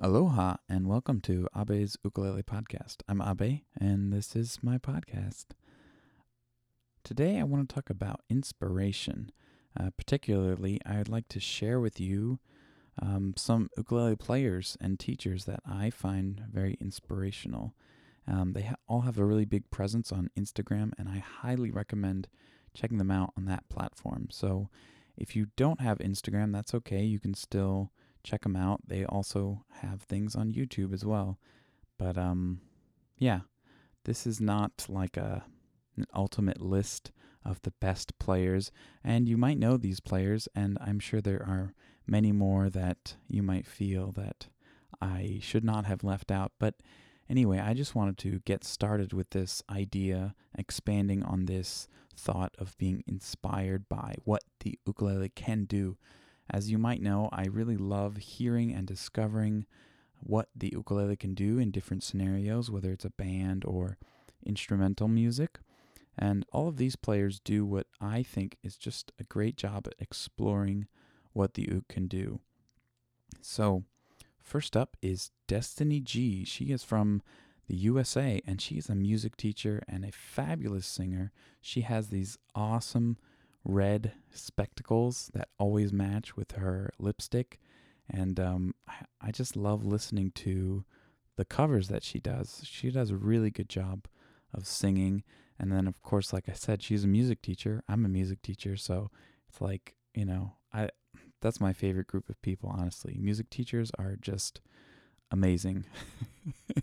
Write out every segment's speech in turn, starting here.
Aloha and welcome to Abe's Ukulele Podcast. I'm Abe and this is my podcast. Today I want to talk about inspiration. Uh, particularly, I'd like to share with you um, some ukulele players and teachers that I find very inspirational. Um, they ha- all have a really big presence on Instagram, and I highly recommend checking them out on that platform. So, if you don't have Instagram, that's okay. You can still check them out. They also have things on YouTube as well. But um, yeah, this is not like a an ultimate list of the best players, and you might know these players, and I'm sure there are many more that you might feel that I should not have left out. But anyway, I just wanted to get started with this idea, expanding on this thought of being inspired by what the ukulele can do. As you might know, I really love hearing and discovering what the ukulele can do in different scenarios, whether it's a band or instrumental music. And all of these players do what I think is just a great job at exploring what the uke can do. So, first up is Destiny G. She is from the USA and she is a music teacher and a fabulous singer. She has these awesome red spectacles that always match with her lipstick. And um, I, I just love listening to the covers that she does. She does a really good job of singing. And then, of course, like I said, she's a music teacher. I'm a music teacher. So it's like, you know, I that's my favorite group of people, honestly. Music teachers are just amazing.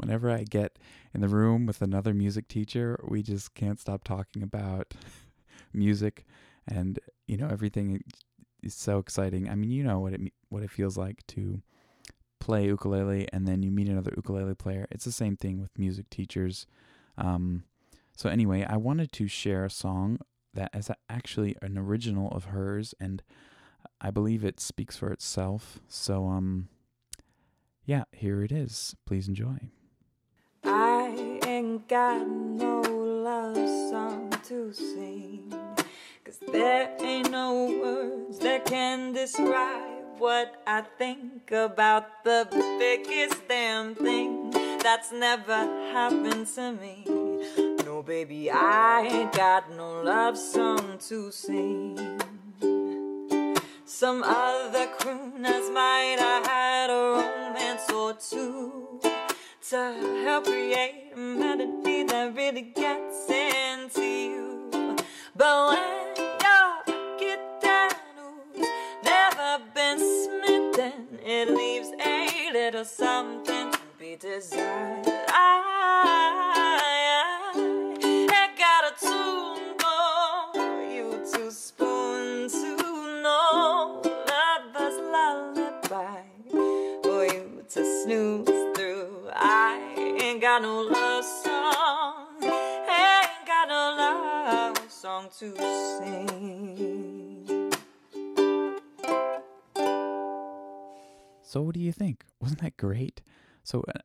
Whenever I get in the room with another music teacher, we just can't stop talking about music and, you know, everything is so exciting. I mean, you know what it what it feels like to play ukulele and then you meet another ukulele player. It's the same thing with music teachers. Um, so anyway, I wanted to share a song that is actually an original of hers and I believe it speaks for itself. So um yeah, here it is. Please enjoy. Got no love song to sing. Cause there ain't no words that can describe what I think about the biggest damn thing that's never happened to me. No, baby, I ain't got no love song to sing. Some other crooners might have had a romance or two to help create a melody that really gets into you. But when your guitar never been smitten, it leaves a little something to be desired. I, So what do you think? Wasn't that great? So uh,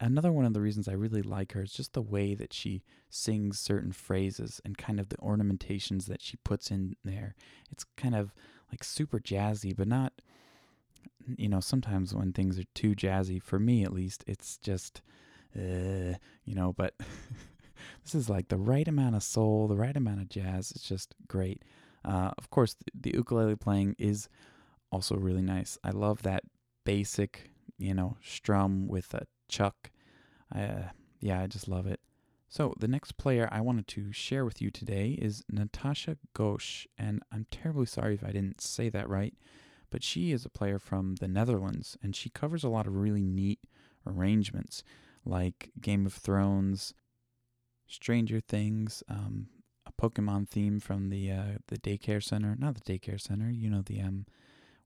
another one of the reasons I really like her is just the way that she sings certain phrases and kind of the ornamentations that she puts in there. It's kind of like super jazzy, but not you know, sometimes when things are too jazzy, for me at least, it's just, uh, you know, but this is like the right amount of soul, the right amount of jazz. It's just great. Uh, of course, the, the ukulele playing is also really nice. I love that basic, you know, strum with a chuck. Uh, yeah, I just love it. So, the next player I wanted to share with you today is Natasha Ghosh, and I'm terribly sorry if I didn't say that right but she is a player from the Netherlands and she covers a lot of really neat arrangements like Game of Thrones, Stranger Things, um, a Pokemon theme from the uh, the daycare center, not the daycare center, you know the um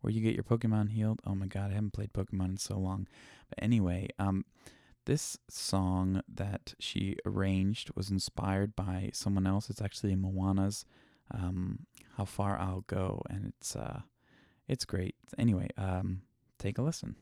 where you get your Pokemon healed. Oh my god, I haven't played Pokemon in so long. But anyway, um this song that she arranged was inspired by someone else. It's actually Moana's um, "How Far I'll Go," and it's uh, it's great. Anyway, um, take a listen.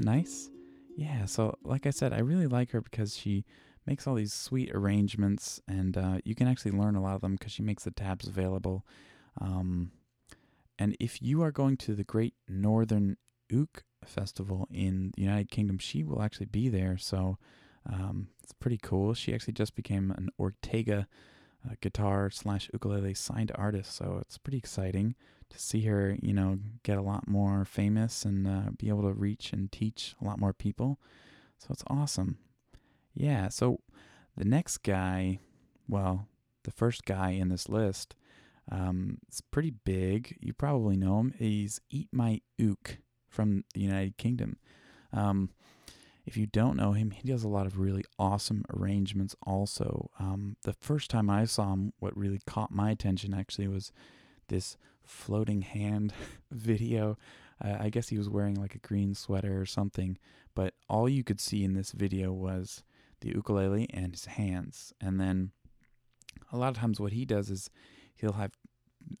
That nice? Yeah, so like I said, I really like her because she makes all these sweet arrangements, and uh, you can actually learn a lot of them because she makes the tabs available. Um, and if you are going to the Great Northern Uke Festival in the United Kingdom, she will actually be there. So um, it's pretty cool. She actually just became an Ortega uh, guitar slash ukulele signed artist, so it's pretty exciting to see her, you know, get a lot more famous and uh, be able to reach and teach a lot more people. So it's awesome. Yeah, so the next guy, well, the first guy in this list, um, it's pretty big. You probably know him. He's Eat My Uke from the United Kingdom. Um, if you don't know him, he does a lot of really awesome arrangements also. Um, the first time I saw him, what really caught my attention actually was this floating hand video. Uh, I guess he was wearing like a green sweater or something, but all you could see in this video was the ukulele and his hands. And then a lot of times, what he does is he'll have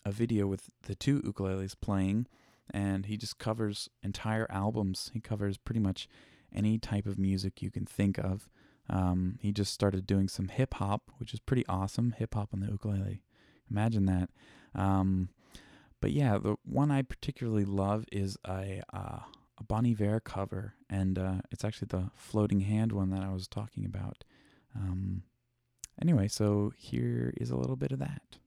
a video with the two ukuleles playing, and he just covers entire albums. He covers pretty much any type of music you can think of. Um, he just started doing some hip hop, which is pretty awesome. Hip hop on the ukulele. Imagine that. Um, but yeah, the one I particularly love is a, uh, a cover, and uh, it's actually the floating hand one that I was talking about. Um, anyway, so here is a little bit of that.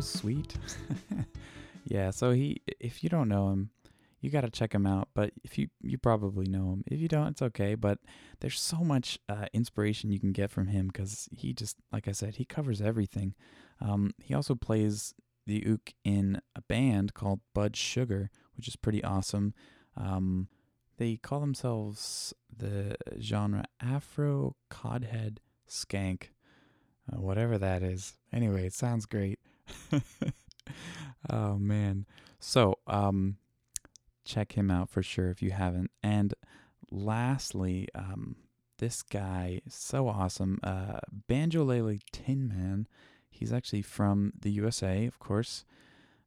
Sweet? yeah, so he if you don't know him, you got to check him out, but if you you probably know him. If you don't, it's okay, but there's so much uh, inspiration you can get from him cuz he just like I said, he covers everything. Um, he also plays the uke in a band called Bud Sugar, which is pretty awesome. Um, they call themselves the genre Afro Codhead Skank uh, whatever that is. Anyway, it sounds great. oh man. So, um check him out for sure if you haven't. And lastly, um this guy so awesome. Uh Banjolele Tin Man. He's actually from the USA, of course.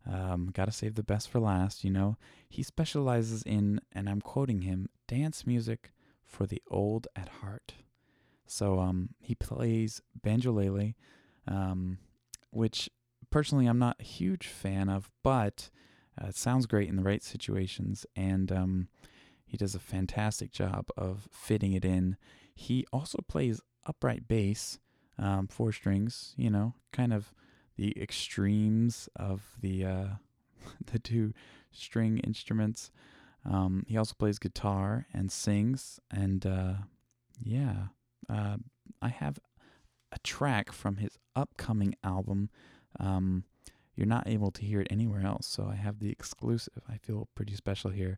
Um, gotta save the best for last, you know. He specializes in, and I'm quoting him, dance music for the old at heart. So um, he plays banjolele, um, which personally I'm not a huge fan of, but uh, it sounds great in the right situations, and um, he does a fantastic job of fitting it in. He also plays upright bass, um, four strings, you know, kind of the extremes of the uh, the two string instruments. Um, he also plays guitar and sings, and uh, yeah uh, I have a track from his upcoming album. Um, you're not able to hear it anywhere else, so I have the exclusive. I feel pretty special here.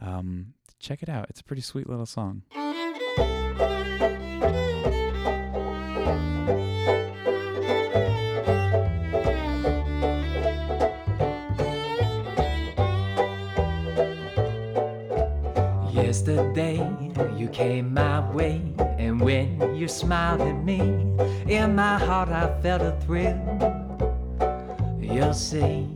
Um, check it out. It's a pretty sweet little song. Yesterday you came my way, and when you smiled at me, in my heart I felt a thrill. You'll see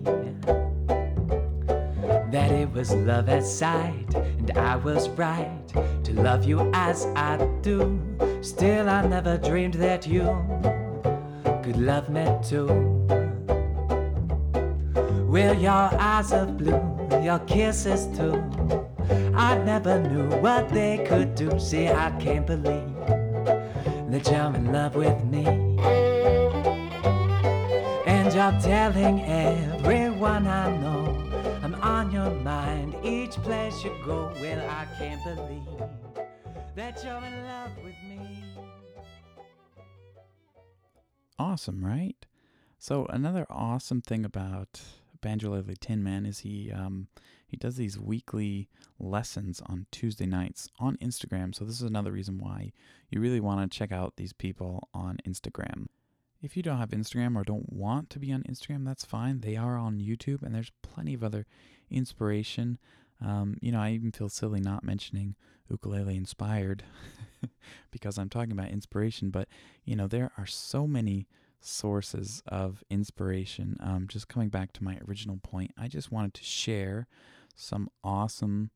that it was love at sight, and I was right to love you as I do. Still, I never dreamed that you could love me too. Well, your eyes are blue, your kisses too. I never knew what they could do. See, I can't believe that you're in love with me. End up telling everyone I know I'm on your mind each place you go. Well, I can't believe that you're in love with me. Awesome, right? So another awesome thing about Banjolele Tin Man is he um, he does these weekly lessons on Tuesday nights on Instagram. So this is another reason why you really want to check out these people on Instagram. If you don't have Instagram or don't want to be on Instagram, that's fine. They are on YouTube, and there's plenty of other inspiration. Um, you know, I even feel silly not mentioning ukulele inspired because I'm talking about inspiration, but you know, there are so many sources of inspiration. Um, just coming back to my original point, I just wanted to share some awesome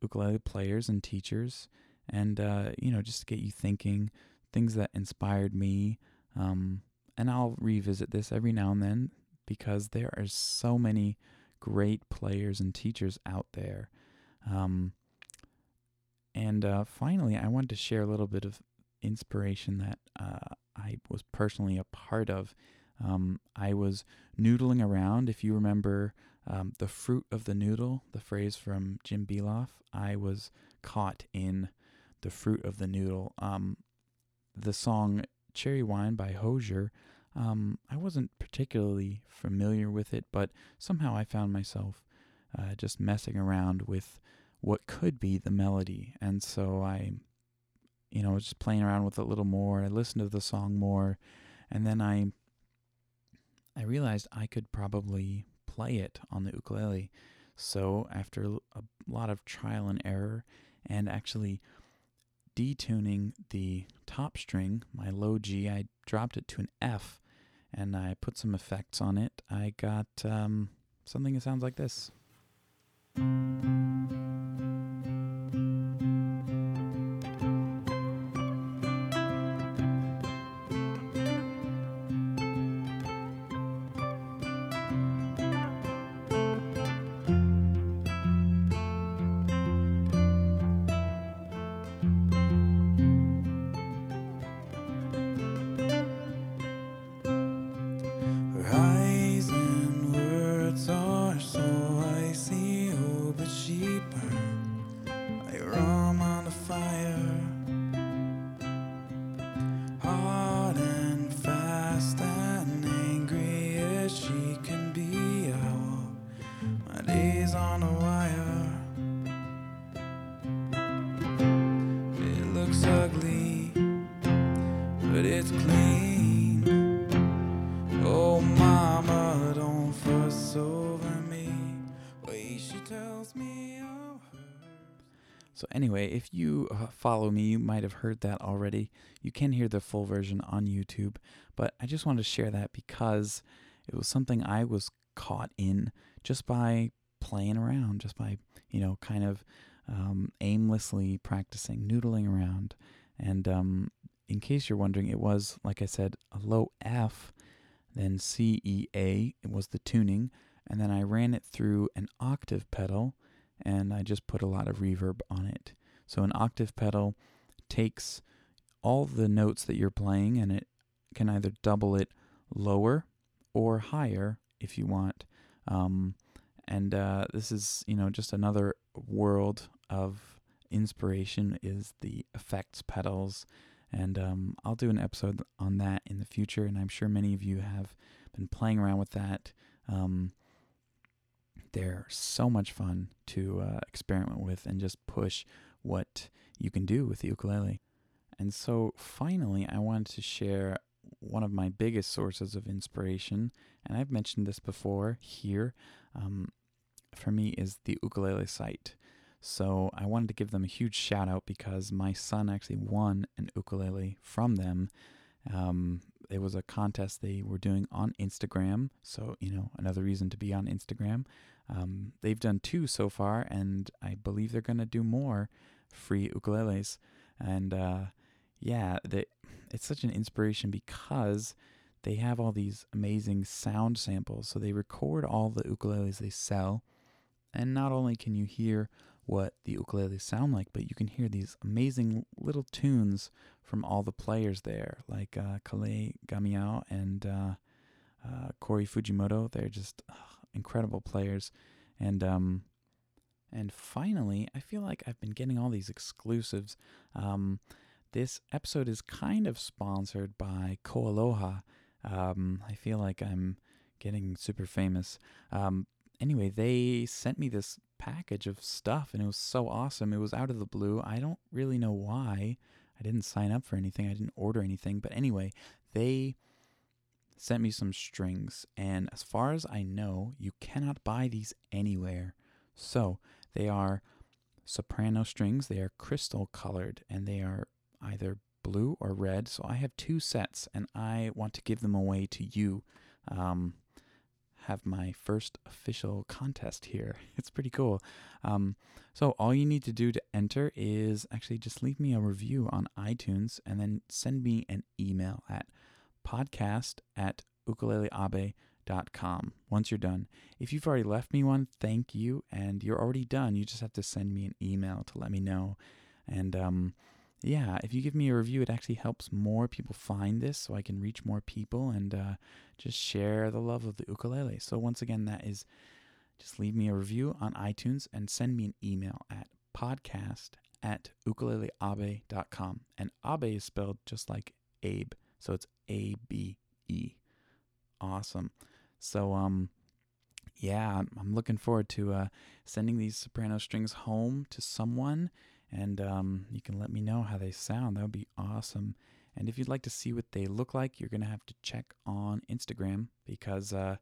ukulele players and teachers, and uh, you know, just to get you thinking, things that inspired me. Um, and I'll revisit this every now and then because there are so many great players and teachers out there. Um, and uh, finally, I wanted to share a little bit of inspiration that uh, I was personally a part of. Um, I was noodling around. If you remember um, the fruit of the noodle, the phrase from Jim Beloff, I was caught in the fruit of the noodle. Um, the song Cherry Wine by Hozier, um, I wasn't particularly familiar with it, but somehow I found myself uh, just messing around with what could be the melody. And so I, you know, was just playing around with it a little more. I listened to the song more, and then I, I realized I could probably play it on the ukulele. So after a lot of trial and error, and actually detuning the top string, my low G, I dropped it to an F, and I put some effects on it. I got um, something that sounds like this. If you uh, follow me, you might have heard that already. You can hear the full version on YouTube, but I just wanted to share that because it was something I was caught in just by playing around, just by, you know, kind of um, aimlessly practicing, noodling around. And um, in case you're wondering, it was, like I said, a low F, then C, E, A, it was the tuning, and then I ran it through an octave pedal and I just put a lot of reverb on it. So an octave pedal takes all the notes that you're playing and it can either double it lower or higher if you want. Um, and uh, this is, you know, just another world of inspiration is the effects pedals. And um, I'll do an episode on that in the future, and I'm sure many of you have been playing around with that. Um, they're so much fun to uh, experiment with and just push what you can do with the ukulele. And so finally, I wanted to share one of my biggest sources of inspiration, and I've mentioned this before here. Um, for me, is the ukulele site. So I wanted to give them a huge shout out because my son actually won an ukulele from them. Um, it was a contest they were doing on Instagram. So, you know, another reason to be on Instagram. Um, they've done two so far, and I believe they're going to do more free ukuleles. And uh, yeah, they, it's such an inspiration because they have all these amazing sound samples. So they record all the ukuleles they sell. And not only can you hear what the ukuleles sound like, but you can hear these amazing little tunes from all the players there, like uh, Kalei Gamiao and uh, uh, Corey Fujimoto. They're just incredible players. And um, and finally, I feel like I've been getting all these exclusives. Um, this episode is kind of sponsored by Koaloha. Um, I feel like I'm getting super famous. Um, anyway, they sent me this package of stuff and it was so awesome. It was out of the blue. I don't really know why. I didn't sign up for anything, I didn't order anything. But anyway, they sent me some strings. And as far as I know, you cannot buy these anywhere. So they are soprano strings. They are crystal colored and they are either blue or red. So I have two sets and I want to give them away to you. Um, have my first official contest here. It's pretty cool. Um, so all you need to do to enter is actually just leave me a review on iTunes and then send me an email at podcast at ukuleleabe.com once you're done. If you've already left me one, thank you. And you're already done. You just have to send me an email to let me know. And um, yeah, if you give me a review, it actually helps more people find this so I can reach more people and uh, just share the love of the ukulele. So, once again, that is just leave me a review on iTunes and send me an email at podcast at ukuleleabe.com. And Abe is spelled just like Abe. So it's A B E. Awesome. So, um, yeah, I'm, looking forward to uh, sending these soprano strings home to someone and um, you can let me know how they sound. That would be awesome. And if you'd like to see what they look like, you're going to have to check on Instagram because uh,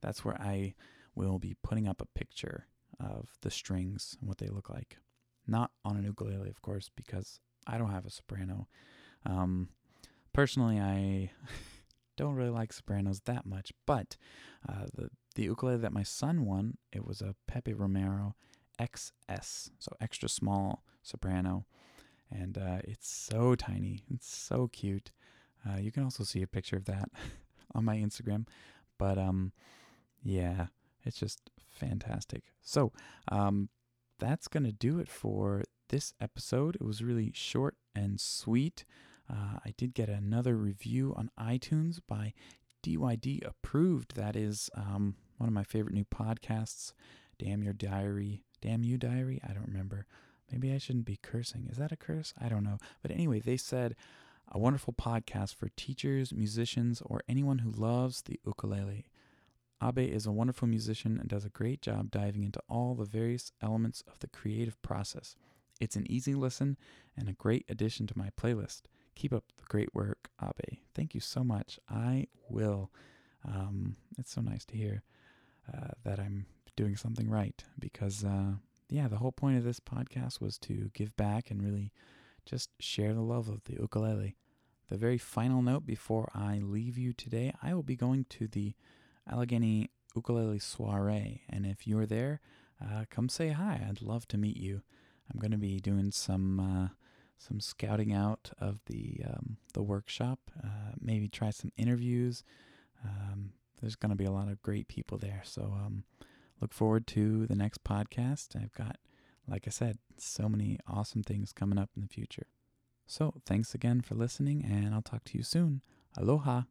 that's where I will be putting up a picture of the strings and what they look like. Not on an ukulele, of course, because I don't have a soprano. Um, personally, I don't really like sopranos that much, but uh, the the ukulele that my son won, it was a Pepe Romero XS, so extra small soprano, and uh, it's so tiny. It's so cute. Uh, you can also see a picture of that on my Instagram, but um, yeah, it's just fantastic. So um, that's gonna do it for this episode. It was really short and sweet. Uh, I did get another review on iTunes by DYD Approved. That is um, one of my favorite new podcasts. Damn Your Diary Damn you, diary? I don't remember. Maybe I shouldn't be cursing. Is that a curse? I don't know. But anyway, they said a wonderful podcast for teachers, musicians, or anyone who loves the ukulele. Abe is a wonderful musician and does a great job diving into all the various elements of the creative process. It's an easy listen and a great addition to my playlist. Keep up the great work, Abe. Thank you so much. I will. Um, it's so nice to hear uh, that I'm doing something right because, uh, yeah, the whole point of this podcast was to give back and really just share the love of the ukulele. The very final note before I leave you today, I will be going to the Allegheny Ukulele Soiree, and if you're there, uh, come say hi. I'd love to meet you. I'm going to be doing some uh, some scouting out of the um, the workshop. Uh, maybe try some interviews. Um, there's going to be a lot of great people there, so um, look forward to the next podcast. I've got, like I said, so many awesome things coming up in the future. So thanks again for listening, and I'll talk to you soon. Aloha.